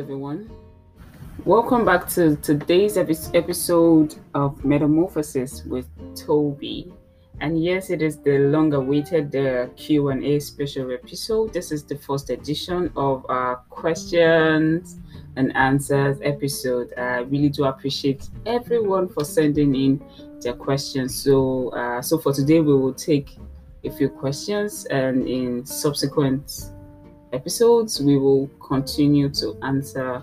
everyone. Welcome back to today's episode of Metamorphosis with Toby. And yes, it is the long-awaited uh, Q&A special episode. This is the first edition of our questions and answers episode. I really do appreciate everyone for sending in their questions. So, uh, so for today, we will take a few questions, and in subsequent episodes, we will continue to answer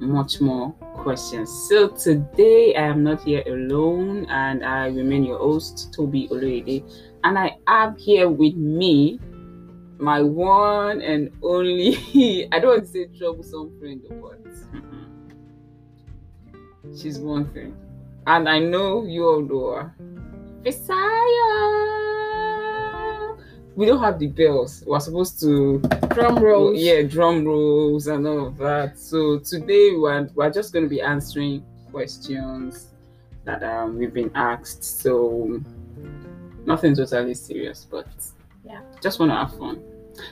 much more questions. So today I am not here alone and I remain your host, Toby Oloyede. And I have here with me my one and only, I don't want to say troublesome friend, but she's one thing. And I know you all know her. Fisayo! We don't have the bells. We're supposed to Drum rolls. yeah, drum rolls and all of that. So today we're, we're just going to be answering questions that um, we've been asked. So nothing totally serious, but Yeah. just want to have fun.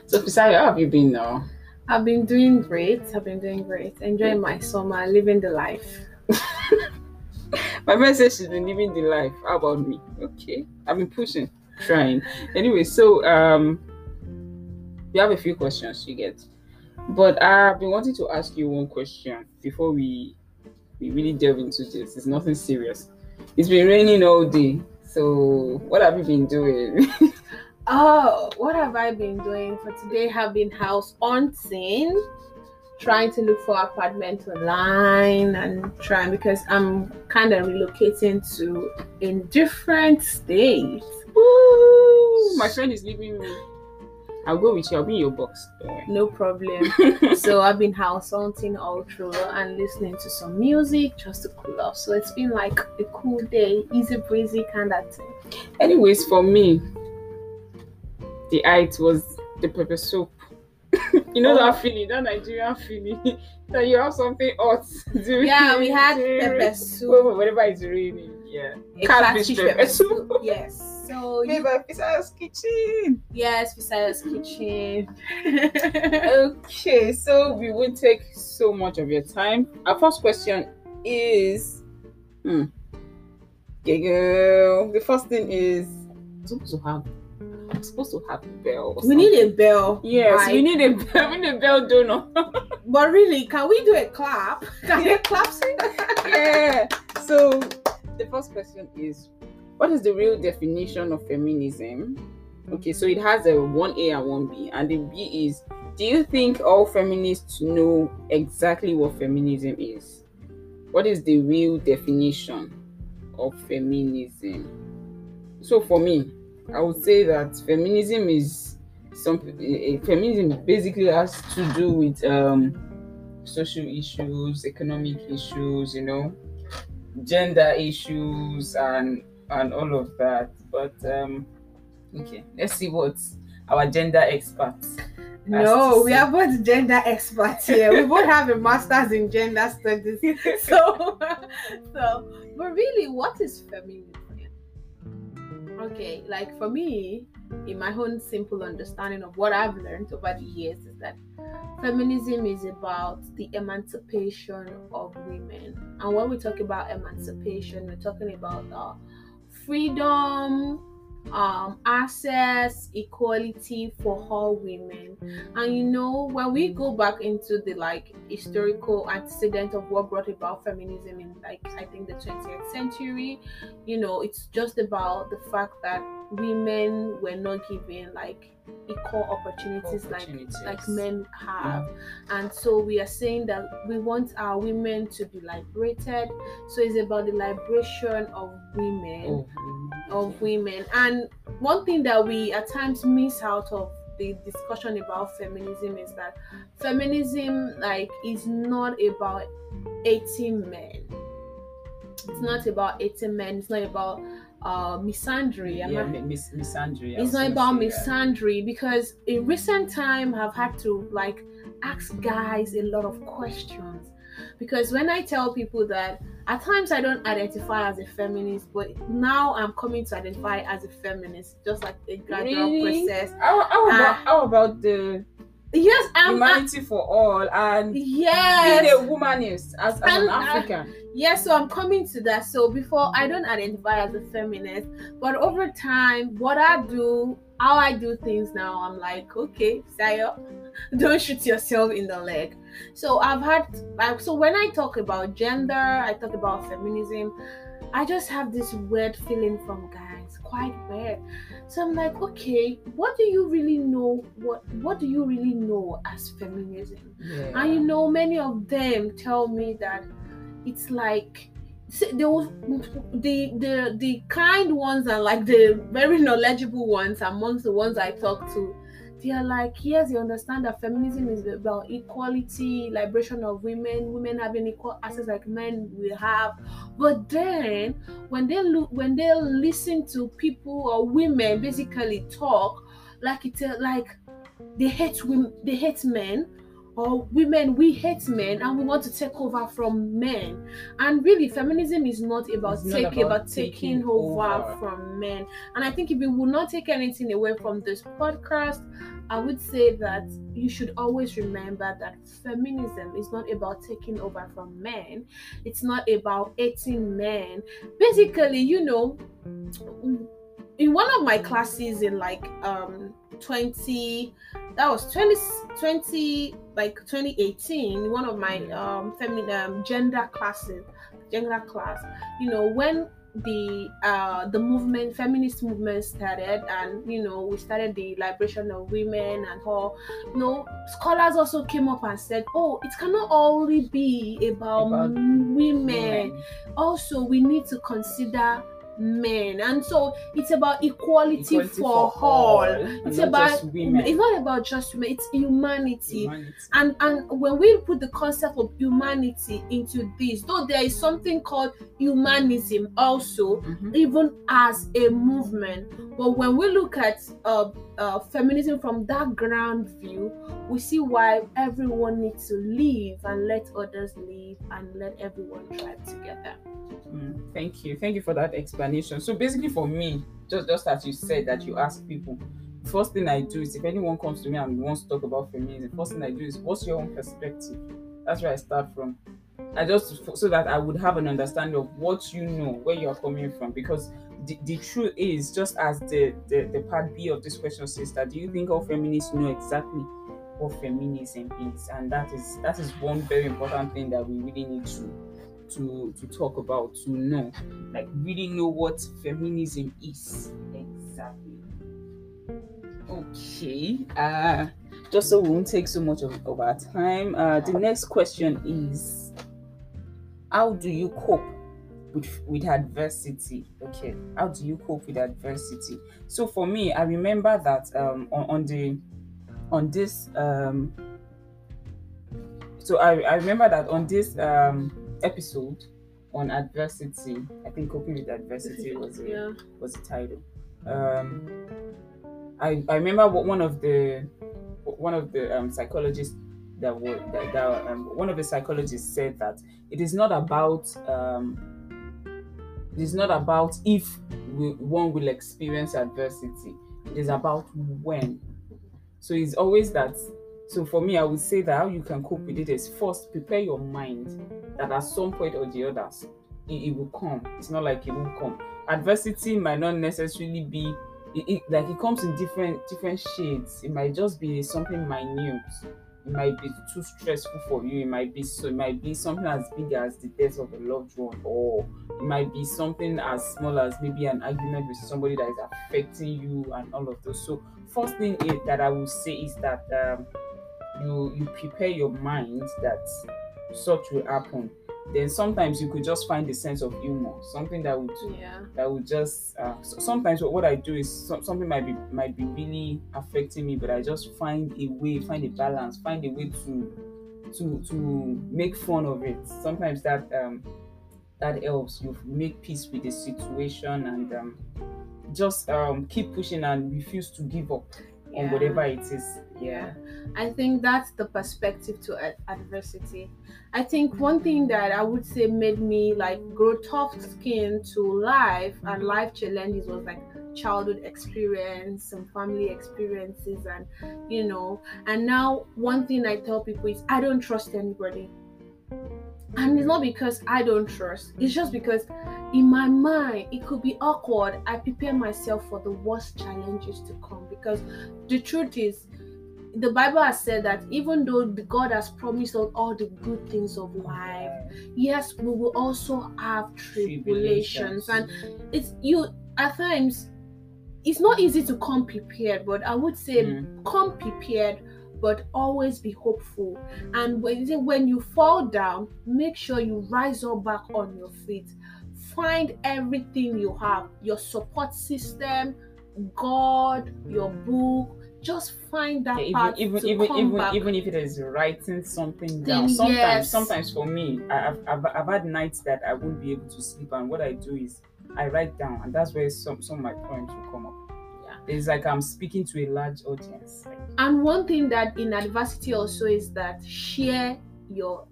So Fisayo, how have you been now? I've been doing great. I've been doing great. Enjoying my summer, living the life. My friend says she's been living the life. How about me? Okay, I've been pushing, trying. Anyway, so um, we have a few questions you get, but I've been wanting to ask you one question before we we really delve into this. It's nothing serious. It's been raining all day. So what have you been doing? Oh, what have I been doing for today? Have been house hunting, trying to look for apartment online and trying because I'm kind of relocating to a different state. Woo! My friend is leaving me. I'll go with you. I'll be in your box. No problem. so I've been house hunting all through and listening to some music just to cool off. So it's been like a cool day, easy breezy kind of thing. Anyways, for me, the height was the pepper soup. you know Oh. that feeling, that Nigerian feeling that you have something hot. during Yeah, we had the pepper soup. Wh- Whenever it's raining, yeah. catfish pepper pepper soup. soup. Yes. So you, Fisayo's kitchen. yes, besides kitchen. Okay, so we won't take so much of your time. Our first question is, hmm, girl. The first thing is, I'm supposed to have, I'm supposed to have a bell. we need a bell. Yes, we need a bell. We need a bell donor. But really, can we do a clap? Can we clap? yeah. So the first question is, what is the real definition of feminism? Okay, so it has a one A and one B, and the B is, do you think all feminists know exactly what feminism is? What is the real definition of feminism? So for me, I would say that feminism is something. eh, Feminism basically has to do with um, social issues, economic issues, you know, gender issues, and and all of that. But um, okay, let's see what our gender experts. No, we are both gender experts here. we both have a master's in gender studies. So, so, but really, what is feminism? Okay, like for me, in my own simple understanding of what I've learned over the years, is that feminism is about the emancipation of women. And when we talk about emancipation, we're talking about uh, freedom, um, access, equality for all women. And you know, when we go back into the like historical antecedent of what brought about feminism in like I think the 20th century, you know, it's just about the fact that women were not given like equal opportunities, Opportunities. like like men have. And so we are saying that we want our women to be liberated. So it's about the liberation of women Oh, of women. And one thing that we at times miss out of the discussion about feminism is that feminism like is not about 18 men. It's not about 18 men, it's not about uh misandry. I'm yeah, not- mi- mis- misandry. It's not about say that. misandry because in recent time I've had to like ask guys a lot of questions because when I tell people that at times I don't identify as a feminist, but now I'm coming to identify as a feminist, just like a gradual Really? process. How, how, about, how about the yes, I'm, I, humanity for all, and yes. being a womanist as, as an And, uh, African. Yes, so I'm coming to that. So before I don't identify as a feminist, but over time, what I do, how I do things now, I'm like, okay, Sayo, don't shoot yourself in the leg. So I've had, like, so when I talk about gender, I talk about feminism, I just have this weird feeling from guys, quite weird. So I'm like, okay, what do you really know? What What do you really know as feminism? Yeah. And you know, many of them tell me that it's like they the the the kind ones are like the very knowledgeable ones amongst the ones I talk to. They are like, yes, you understand that feminism is about equality, liberation of women, women having equal access like men will have. But then when they look when they listen to people or women basically talk, like it's like they hate women, they hate men, or women we hate men and we want to take over from men. And really, feminism is not about It's not taking about about taking taking over, over. from men. And I think if we will not take anything away from this podcast, I would say that you should always remember that feminism is not about taking over from men. It's not about hating men. Basically, you know, in one of my classes in like um 20 that was 20 20 like 2018 one of my um feminine um, gender classes gender class you know when the uh the movement feminist movement started and you know we started the liberation of women and all you know scholars also came up and said oh it cannot only be about, About women. Also we need to consider men and so it's about equality, Equality for, all and it's about women. it's not about just women it's humanity Humanity. and and when we put the concept of humanity into this though there is something called humanism also Mhm. even as a movement but when we look at uh, uh, feminism from that ground view we see why everyone needs to live and let others live and let everyone thrive together Mm, thank you. Thank you for that explanation. So basically for me, just just as you said that you ask people, first thing I do is if anyone comes to me and wants to talk about feminism, first thing I do is what's your own perspective? That's where I start from. I just so that I would have an understanding of what you know, where you're coming from. Because the, the truth is, just as the, the, the part B of this question says that do you think all feminists know exactly what feminism is? And that is that is one very important thing that we really need to to to talk about to know like really know what feminism is exactly okay uh just so we won't take so much of, of our time uh the next question is how do you cope with with adversity. Okay how do you cope with adversity? So for me i remember that um on, on the on this um so I, I remember that on this um episode on adversity i think coping with adversity was a, yeah. was the title. Um i i remember what one of the one of the um psychologists that were that, that um, one of the psychologists said that it is not about um it is not about if we, one will experience adversity. It is about when. So it's always that so for me i would say that how you can cope with it is first prepare your mind that at some point or the others it, it will come. It's not like it won't come. Adversity might not necessarily be it, it, like it comes in different different shades. It might just be something minute it might be too stressful for you. It might be so it might be something as big as the death of a loved one or it might be something as small as maybe an argument with somebody that is affecting you and all of those. So first thing is, that i will say is that um, you you prepare your mind that such will happen then sometimes you could just find a sense of humor something that would yeah. that would just uh, so sometimes what, what i do is so, something might be might be really affecting me but i just find a way find a balance find a way to to to make fun of it. Sometimes that um that helps. You make peace with the situation and um just um keep pushing and refuse to give up on whatever it is yeah i think that's the perspective to ad- adversity i think one thing that i would say made me like grow tough skin to life and mm-hmm. life challenges was like childhood experience, some family experiences, and you know. And now, one thing I tell people is I don't trust anybody. And it's not because I don't trust, it's just because in my mind it could be awkward. I prepare myself for the worst challenges to come because the truth is, the Bible has said that even though God has promised us all the good things of life, yes, we will also have tribulations. And it's you at times it's not easy to come prepared, but I would say Mm. come prepared, but always be hopeful. Mm. And when you, when you fall down, make sure you rise up back on your feet. Find everything you have your support system, God, your mm. book. Just find that Yeah, part even to even come even back. even if it is writing something down sometimes yes. sometimes for me I've, I've i've had nights that i won't be able to sleep and what i do is i write down and that's where some some of my points will come up Yeah. it's like i'm speaking to a large audience like, And one thing that in adversity also is that share your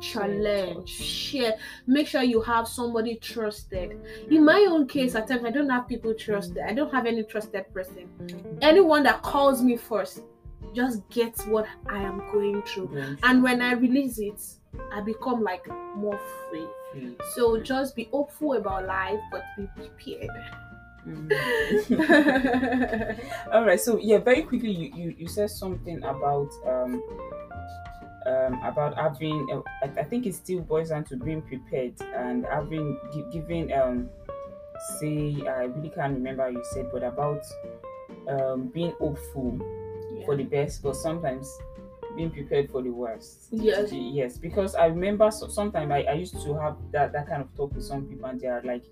challenge. Share. Make sure you have somebody trusted. In my own case, at times I don't have people trusted. I don't have any trusted person. Anyone that calls me first just gets what I am going through. And when I release it, I become like more free. So just be hopeful about life, but be prepared. Mm. all right so yeah very quickly you you, you said something about um um about having uh, I, I think it still boils down to being prepared and having gi- giving um say i really can't remember how you said but about um being hopeful for the best but sometimes being prepared for the worst Yes. yes because i remember so, sometimes I, I used to have that that kind of talk with some people and they are like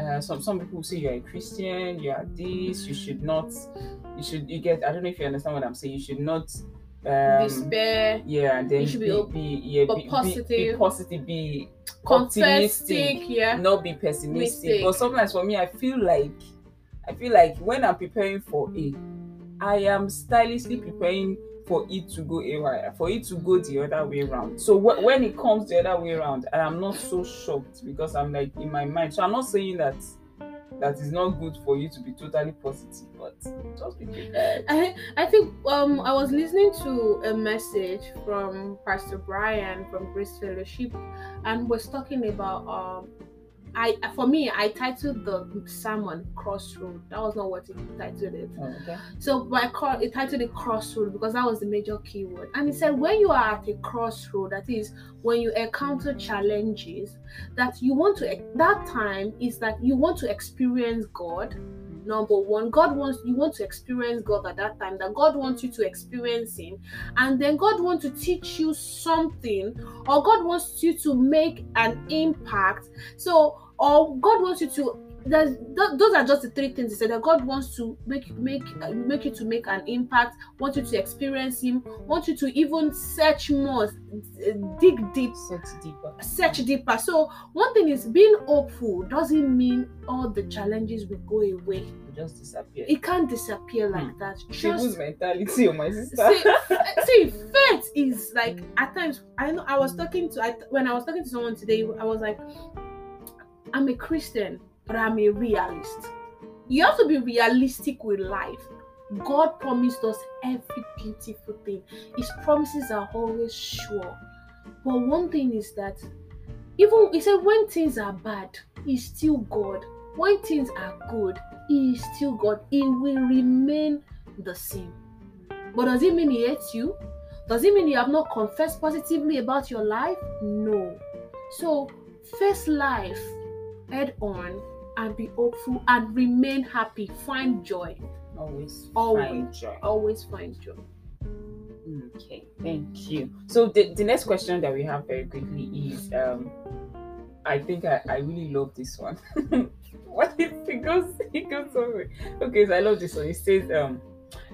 uh some some people say you're a christian you are this you should not you should you get i don't know if you understand what i'm saying you should not um Despair, yeah and then You should be be, op- be yeah but be, be- be, positive. positive be confessing, yeah. not be pessimistic. But sometimes for me, I feel like I feel like when I'm preparing for A, I am stylishly preparing for it to go haywire, for it to go the other way around. So wh- when it comes the other way around, I am not so shocked because I'm like in my mind. So I'm not saying that that is not good for you to be totally positive, but just be prepared. I, I think um I was listening to a message from Pastor Brian from Grace Fellowship and was talking about um I for me I titled the sermon Crossroad. That was not what he titled it. Oh, okay. So by cro- it titled it Crossroad because that was the major keyword. And he said when you are at a crossroad, that is when you encounter challenges, that you want to that time is that you want to experience God number one god wants you want to experience god at that time that god wants you to experience him and then god wants to teach you something or god wants you to make an impact. So or god wants you to there's, th- those are just the three things he said that god wants to make make uh, make you to make an impact want you to experience him want you to even search more uh, dig deep Search deeper. search deeper. So one thing is being hopeful doesn't mean all the challenges will go away. It just disappear. It can't disappear like Hmm. that. Just mentality, oh my sister. see, see, faith is like at times. I know I was talking to I, when I was talking to someone today. I was like, I'm a Christian, but I'm a realist. You have to be realistic with life. God promised us every beautiful thing. His promises are always sure. But one thing is that even he said when things are bad, he's still God. When things are good, he is still God. He will remain the same. But does it mean he hates you? Does it mean you have not confessed positively about your life? No. So face life head on and be hopeful and remain happy. Find joy. Always, Always. find joy. Always find joy. Okay, thank you. So the, the next question that we have very quickly is um I think I, I really love this one. what is it goes it goes over. Okay, so I love this one. It says um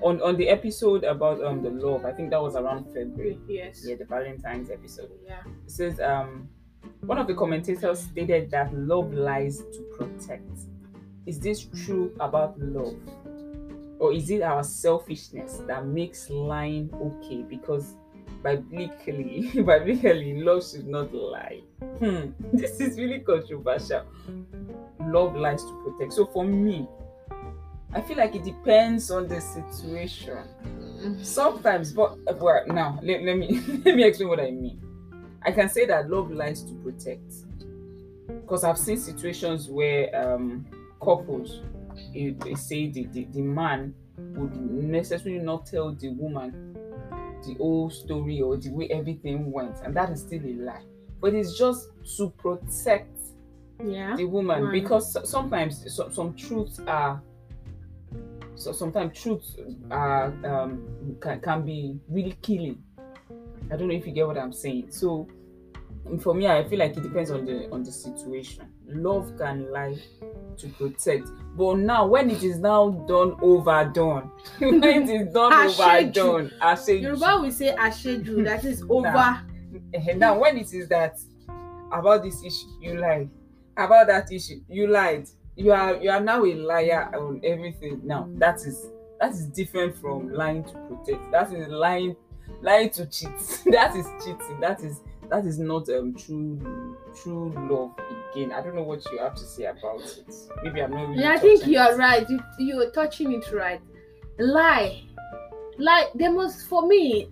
on on the episode about um the love, I think that was around February. Yes. Yeah, the Valentine's episode. Yeah. It says um one of the commentators stated that love lies to protect. Is this true about love? Or is it our selfishness that makes lying okay? Because biblically, biblically, love should not lie. Hmm, this is really controversial. Love lies to protect. So for me, I feel like it depends on the situation. Sometimes, but well, now let, let me let me explain what I mean. I can say that love lies to protect, because I've seen situations where um, couples eh, they say the, the the man would necessarily not tell the woman the whole story or the way everything went, and that is still a lie. But it's just to protect Yeah. the woman Right. because sometimes so, some truths are so sometimes truths are um can, can be really killing i don't know if you get what i'm saying. So for me i feel like it depends on the on the situation. Love can lie to protect. But now when it is now done overdone when it is done overdone àṣejù. Yoruba will say asheju, that is over. Eh, now when it is that about this issue you lied. About that issue you lied. You are you are now a liar on everything. Now that is that is different from lying to protect. That is lying lying to cheat that is cheating that is that is not um true true love again i don't know what you have to say about it maybe i'm not really Yeah, I think you it. are right. You you're touching it right. Lie, lie. There must for me.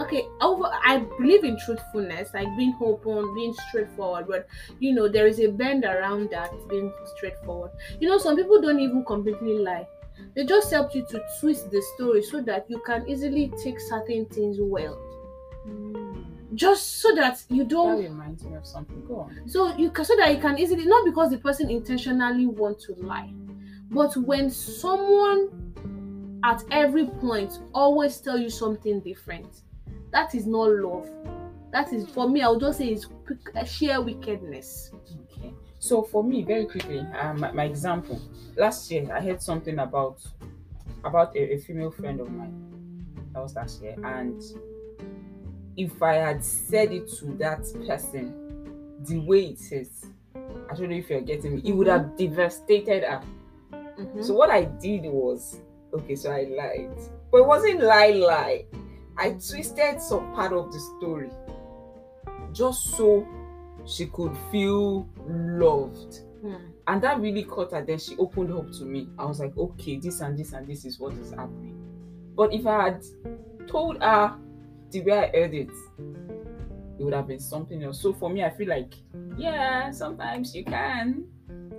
Okay, over. I believe in truthfulness, like being open, being straightforward. But you know, there is a bend around that being straightforward. You know, some people don't even completely lie. They just help you to twist the story so that you can easily take certain things well. Hmm. Just so that you don't reminds me of something go on so you can so that you can easily not because the person intentionally want to lie, but when someone at every point always tell you something different, that is not love. That is for me. I would just say it's sheer wickedness. So for me, very quickly, um, my, my example. Last year, I heard something about about a, a female friend of mine. That was last year, and if I had said it to that person the way it is, I don't know if you're getting me. It would have devastated her. Mhm. So what I did was, okay, so I lied, but it wasn't lie lie. I twisted some part of the story just so she could feel loved. Hmm. And that really caught her. Then she opened up to me. I was like, okay, this and this and this is what is happening. But if I had told her the way I heard it, it would have been something else. So for me, I feel like, yeah, sometimes you can.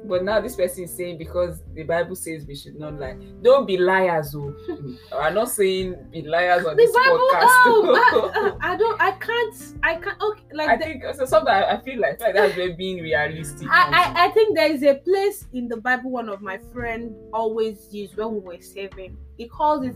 But now this person is saying because the Bible says we should not lie. Don't be liars, oh. I'm not saying be liars on The this Bible. podcast. Oh, I, I, I don't. I can't. I can't. Okay, like I the- think so. Sometimes I feel like, I feel like that's where being realistic. I, I, I think there is a place in the Bible one of my friend always used when we were saving. He calls it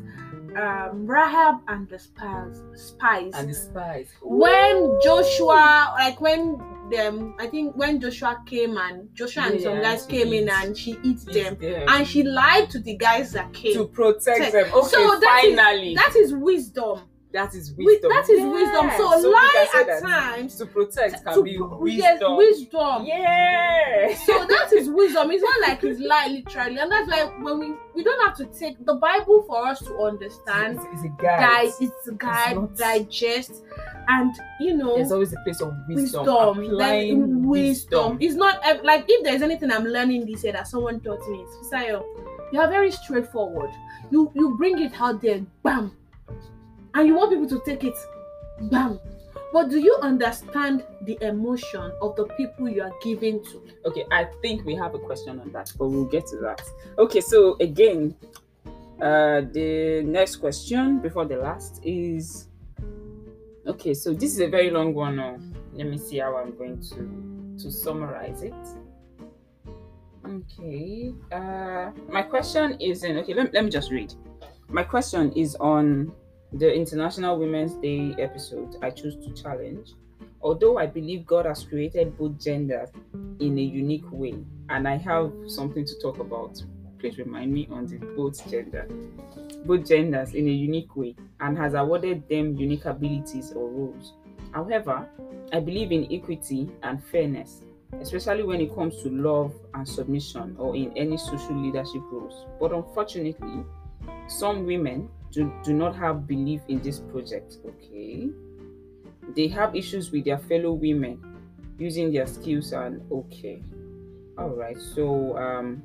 um, Rahab and the spies. Spies. and the spies. when Joshua, like when them, I think when Joshua came and Joshua and some guys came in and she eats them, them. and she lied to the guys that came. to protect Protect. them. Okay, So that is- finally, that is wisdom. That is wisdom. that is Yeah. wisdom. So, we lie at times to protect can to be wisdom. yes, wisdom. Yeah. so that is wisdom it's not like it's lie literally and that's why when we we don't have to take the bible for us to understand it's, it's a guide. it's a guide not- digest and you know There's always a place of wisdom. wisdom Applying wisdom wisdom. it's not like if there's anything i'm learning this year that someone taught me it's Fisayo, you are very straightforward you you bring it out there bam and you want people to take it bam but do you understand the emotion of the people you are giving to Okay, I think we have a question on that, but we'll get to that. Okay, so again, uh, the next question before the last is okay. So this is a very long one. Now, let me see how I'm going to to summarize it. Okay, uh, my question is in. Okay, let, let me just read. My question is on the International Women's Day episode. I choose to challenge. Although I believe God has created both genders in a unique way, and I have something to talk about. Please remind me on the both gender, both genders in a unique way, and has awarded them unique abilities or roles. However, I believe in equity and fairness, especially when it comes to love and submission or in any social leadership roles. But unfortunately, some women do, do not have belief in this project. Okay. They have issues with their fellow women using their skills and okay. All right. So um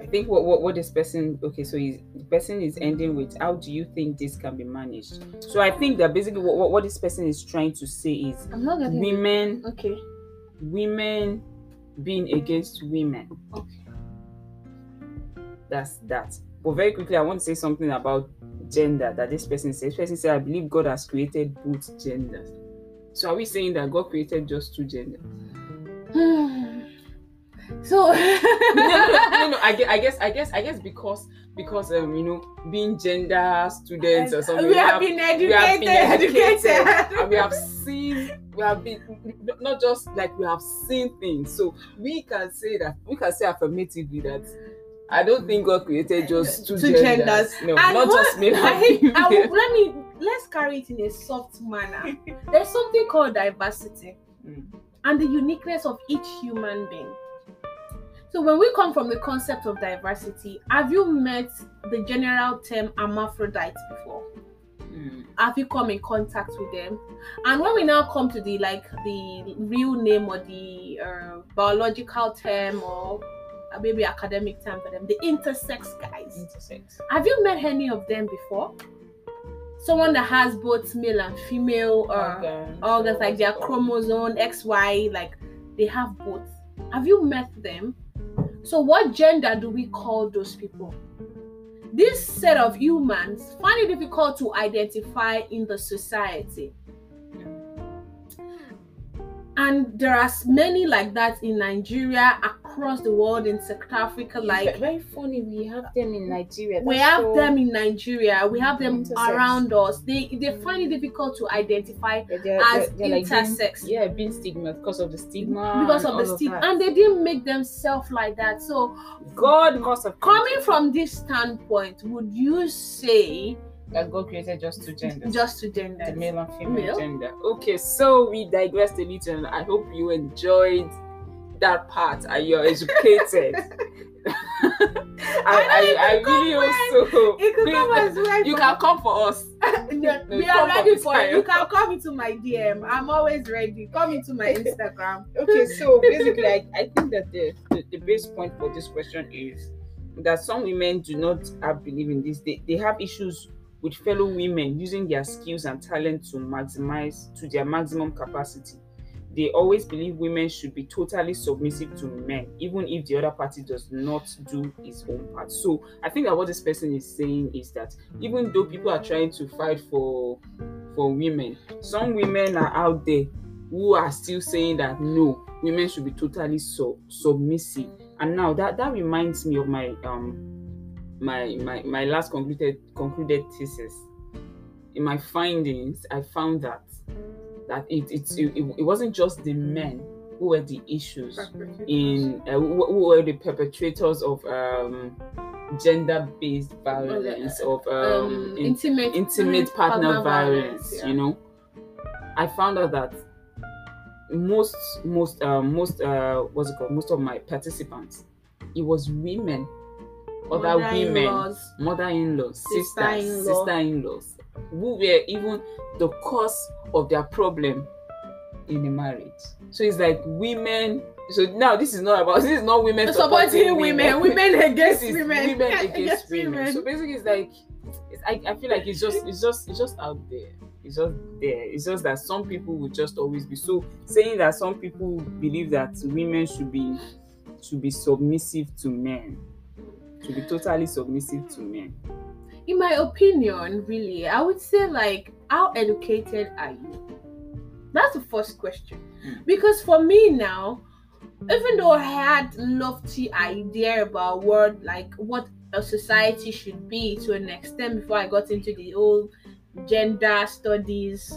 I think what, what what this person okay, so he's, the person is ending with how do you think this can be managed? So I think that basically what, what, what this person is trying to say is I'm not getting women Okay. women being against women. Okay. That's that. But very quickly, I want to say something about gender that this person says. This person said, I believe God has created both genders. So are we saying that God created just two genders? so no, no, no, no. I guess, I guess, I guess, I guess because because um, you know, being gender students or something, we have been we educated, have been educated, educated. and we have seen, we have been not just like we have seen things. So we can say that we can say affirmatively that I don't think God created just two, Two genders. genders. No, And not what- just male I and I female. let me let's carry it in a soft manner. There's something called diversity Mm. and the uniqueness of each human being. So when we come from the concept of diversity, have you met the general term hermaphrodite before? Mm. Have you come in contact with them? And when we now come to the like the real name or the uh, biological term or maybe academic term for them, the intersex guys. Intersex. Have you met any of them before? Someone that has both male and female uh, Organs, organs, like their chromosome XY, like they have both. Have you met them? So, what gender do we call those people? This set of humans find it difficult to identify in the society. And there are many like that in Nigeria, across the world, in South Africa, like very funny. We have them in Nigeria. we have so- them in Nigeria, we have them Intersex. around us. They they find it mm. difficult to identify They're- they're- as they're like being- intersex yeah, being stigma because of the stigma. because of the stigma, and they didn't make themselves like that. So, God must have coming from this standpoint, would you say that God created just two genders. just to the male and female Male. gender. Okay, so we digressed a little, and I hope you enjoyed that part and you're educated. I, I, I really also could please, come as well. you can come for us. No, we are ready for for you. You can come into my DM. I'm always ready. Come into my Instagram. Okay, so basically, I, I think that the, the, the base point for this question is that some women do not have belief in this. They, they have issues with fellow women using their skills and talent to maximize to their maximum capacity. They always believe women should be totally submissive to men, even if the other party does not do its own part. So I think that what this person is saying is that even though people are trying to fight for for women, some women are out there who are still saying that no, women should be totally so submissive. And now that that reminds me of my um my my my last concluded concluded thesis. In my findings, I found that that it it, it, it wasn't just the men who were the issues in uh, who, who were the perpetrators of um gender-based violence of um, Um, in- intimate intimate partner violence yeah. you know i found out that most most uh, most uh what's it called most of my participants it was women other women Mother-in-laws. mother-in-laws sisters Sister-in-law. sister-in-laws who were even the cause of their problem in the marriage so it's like women so now this is not about this is not women supporting women, women against this is women, women against women. So basically, it's like it's, I, I feel like it's just it's just it's just out there. It's just there. It's just that some people will just always be so saying that some people believe that women should be should be submissive to men, should be totally submissive to men. In my opinion, really, I would say like, how educated are you? That's the first question. Mm. Because for me now, even though I had lofty idea about what like what a society should be to an extent before I got into the whole gender studies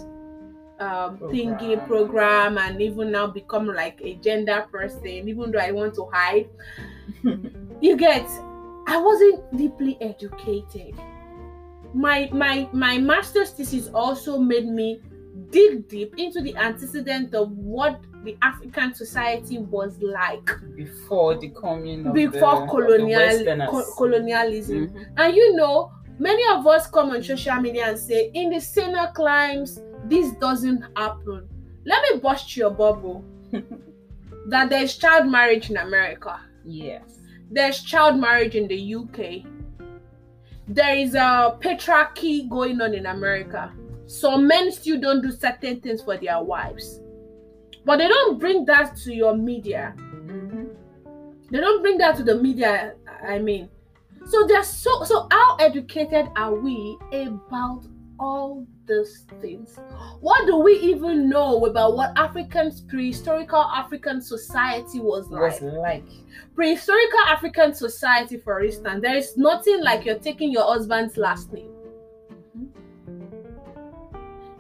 um thingy program and even now become like a gender person, even though I want to hide. you get i wasn't deeply educated my my my master's thesis also made me dig deep into the antecedent of what the african society was like Before the coming before the, colonial co- colonialism Mhm. and you know many of us come on social media and say in the saner climes this doesn't happen let me bust your bubble that there's child marriage in america Yes. there's child marriage in the UK. There is a patriarchy going on in America. So men still don't do certain things for their wives. But they don't bring that to your media. Mm-hmm. They don't bring that to the media, I mean. So they're so so how educated are we about all these things? What do we even know about what African prehistorical African society was like? Was like Prehistorical African society, for instance, there is nothing like you're taking your husband's last name. Mm-hmm.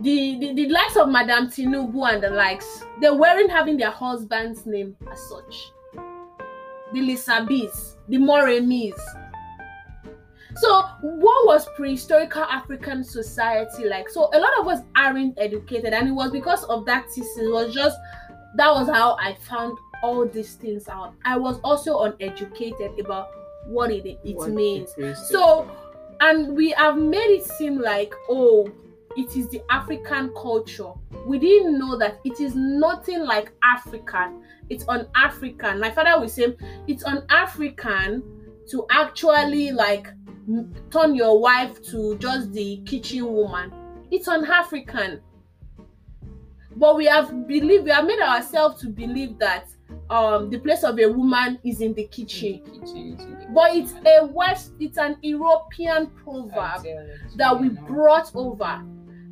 The, the, the likes of Madame Tinubu and the likes, they weren't having their husband's name as such. The Lisabis, the Moremis. So, what was prehistorical African society like? So, a lot of us aren't educated, and it was because of that thesis. It was just that was how I found all these things out. I was also uneducated about what it, it what means. it. So, and we have made it seem like, oh, it is the African culture. We didn't know that it is nothing like African. It's on African. My father will say it's on African to actually like turn your wife to just the kitchen woman. It's on African. But we have believed, we have made ourselves to believe that um the place of a woman is in the kitchen. Kitchen, kitchen. But it's a West, it's an European proverb that we brought over.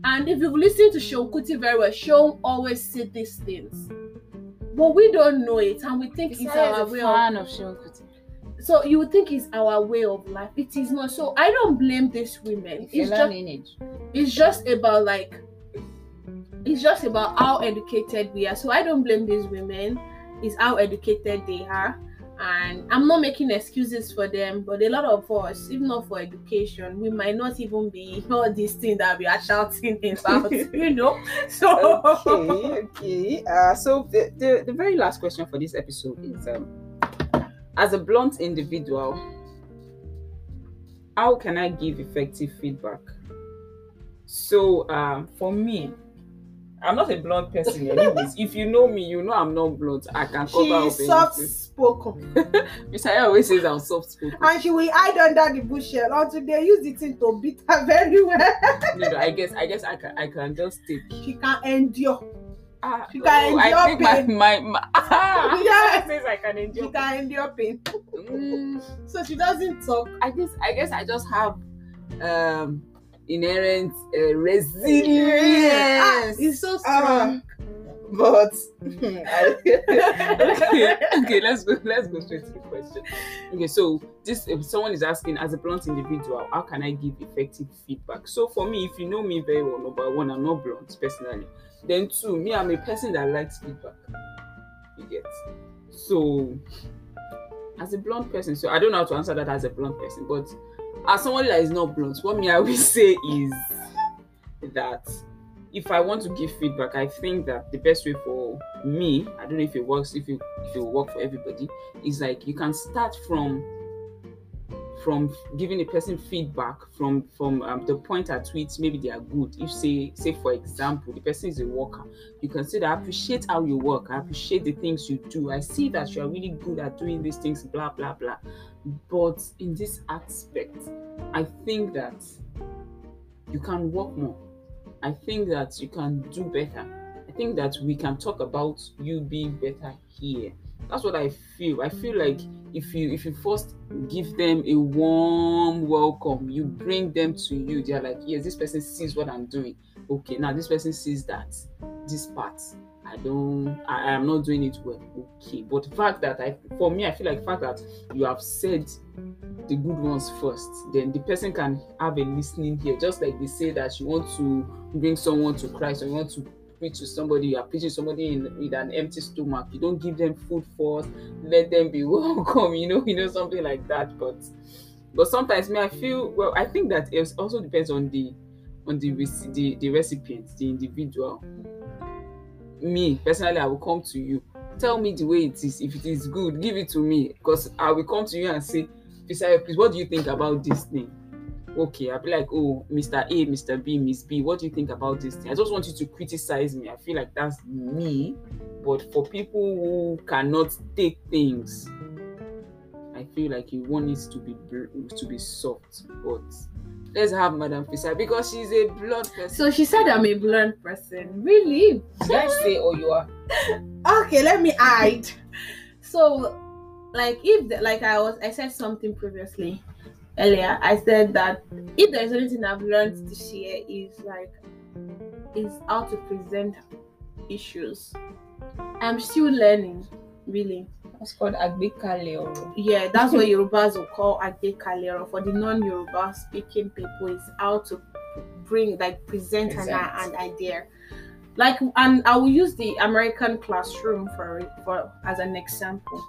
And if you've listened to Seun Kuti very well, Seun always said these things. But we don't know it and we think it's our a way of fan of Seun Kuti. So you would think it's our way of life. It is not. So I don't blame these women. It's just it's just about like it's just about how educated we are. So I don't blame these women. It's how educated they are. And I'm not making excuses for them, but a lot of us, if not for education, we might not even be all these things that we are shouting about, you know. So okay, okay. Uh, so the, the the very last question for this episode is um, as a blunt individual, how can I give effective feedback? So um, for me, I'm not a blunt person, anyways. if you know me, you know I'm not blunt. I can cover up She's soft spoken Mr. always says I'm soft spoken. and she will hide under the bushel until they use the thing to beat her very well. no, no, I guess I guess I can I can just take. she can endure. Ah, You can oh, I endure think my pain. my, my ah, Yes. says I can She can endure pain. Mm, So she doesn't talk. I guess I guess I just have um inherent uh, resilience. Ah, it's so strong. but okay, okay, let's go. Let's go straight to the question. Okay, so this if someone is asking, as a blunt individual, how can I give effective feedback? So for me, if you know me very well, number one, I'm not blunt personally. Then two, me, I'm a person that likes feedback. You get so as a blunt person. So I don't know how to answer that as a blunt person, but as someone that is not blunt, what me I will say is that if I want to give feedback, I think that the best way for me, I don't know if it works, if it if it will work for everybody, is like you can start from from giving a person feedback from from um, the point at which maybe they are good. If say say for example the person is a worker, you can say that I appreciate how you work, I appreciate the things you do. I see that you are really good at doing these things, blah blah blah. But in this aspect, I think that you can work more. I think that you can do better. I think that we can talk about you being better here. That's what I feel. I feel like if you if you first give them a warm welcome, you bring them to you. They're like, yes, this person sees what I'm doing. Okay, now this person sees that this part I don't I, am not doing it well. Okay, but the fact that I for me I feel like the fact that you have said the good ones first, then the person can have a listening here. Just like they say that you want to bring someone to Christ or you want to preach to somebody, you are preaching somebody in, with an empty stomach. You don't give them food first, let them be welcome, you know, you know, something like that. But but sometimes me, I feel well, I think that it also depends on the on the the, the recipient, the individual. Me personally, I will come to you. Tell me the way it is. If it is good, give it to me. Because I will come to you and say, Fisayo, please, what do you think about this thing? Okay, I'll be like, oh, Mr. A, Mr. B, Miss B, what do you think about this thing? I just want you to criticize me. I feel like that's me. But for people who cannot take things, I feel like you want it to be to be soft, but let's have Madam Fisa because she's a blood person. So she said I'm a blunt person. Really? I say or you are? Okay, let me hide. So, like, if the, like I was, I said something previously earlier. I said that if there's anything I've learned this year is like is how to present issues. I'm still learning, really. That's called Agbekale or Yeah, that's what Yorubas will call Kalero. For the non-Yoruba speaking people, is how to bring like present an, an idea. Like, and I will use the American classroom for for as an example.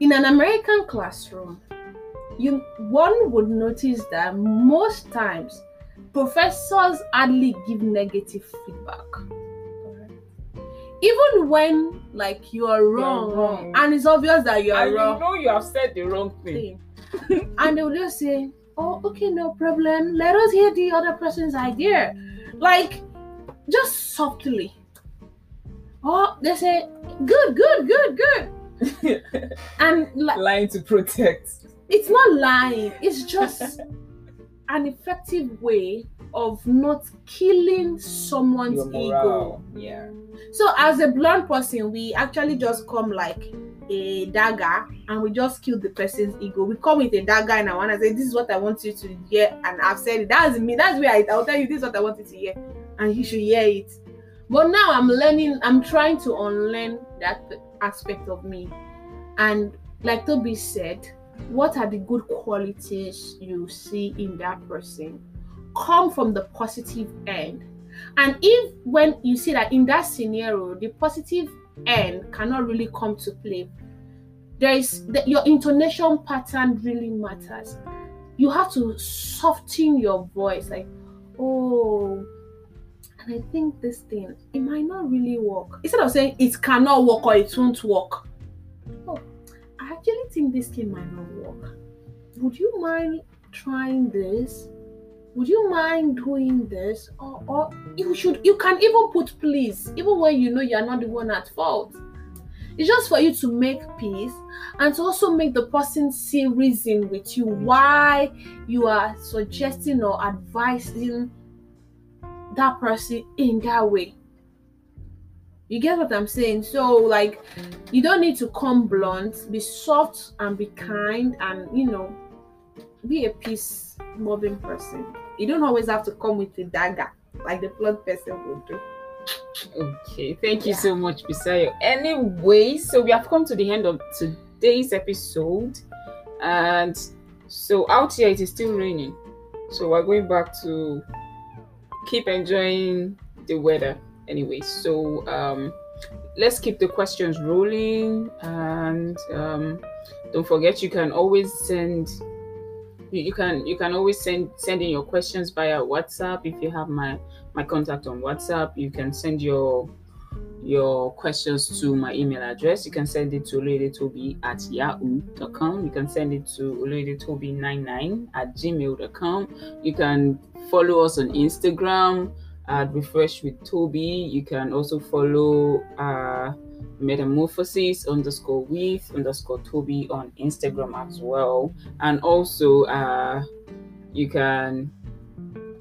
In an American classroom, you one would notice that most times professors hardly give negative feedback even when like you are wrong, wrong. and it's obvious that you are and wrong you know you have said the wrong thing. thing. and they will just say, Oh, okay, no problem. Let us hear the other person's idea. Like, just softly. Oh, they say, Good, good, good, good. And like, Lying to protect. It's not lying, it's just an effective way of not killing someone's ego. Yeah. So as a blunt person, we actually just come like a dagger and we just kill the person's ego. We come with a dagger and I want to say, This is what I want you to hear, and I've said it. That's me, that's where I, I'll tell you this is what I want you to hear, and you should hear it. But now I'm learning, I'm trying to unlearn that aspect of me. And like Toby said, what are the good qualities you see in that person? Come from the positive end. And if when you see that in that scenario, the positive end cannot really come to play, there is the, your intonation pattern really matters. You have to soften your voice, like, oh, and I think this thing it might not really work. Instead of saying it cannot work or it won't work, I actually think this thing might not work. Would you mind trying this? Would you mind doing this? Or, or you should you can even put please, even when you know you're not the one at fault. It's just for you to make peace and to also make the person see reason with you why you are suggesting or advising that person in that way. You get what I'm saying? So, like, you don't need to come blunt, be soft and be kind, and you know, be a peace loving person. You don't always have to come with a dagger like the blood person would do. Okay, thank you Yeah. so much, Fisayo. Anyway, so we have come to the end of today's episode, and so out here it is still raining. So we're going back to keep enjoying the weather. Anyway, so um, let's keep the questions rolling, and um, don't forget you can always send. You can you can always send send in your questions via WhatsApp if you have my my contact on WhatsApp. You can send your your questions to my email address. You can send it to oloyedetobi at yahoo.com. You can send it to oloyedetobi99 at gmail.com. You can follow us on Instagram at refresh with Toby. You can also follow uh metamorphosis underscore with underscore Toby on Instagram as well. And also uh you can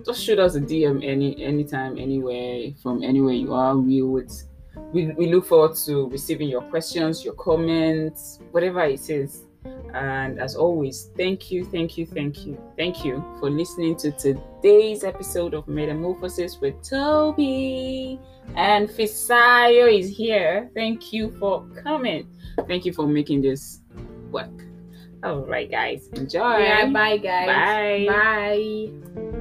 just shoot us a DM any anytime, anywhere, from anywhere you are. We would we, we look forward to receiving your questions, your comments, whatever it is. And as always, thank you, thank you, thank you, thank you for listening to today's episode of Metamorphosis with Toby. And Fisayo is here. Thank you for coming. Thank you for making this work. All right, guys. Enjoy. Yeah, bye guys. Bye. Bye.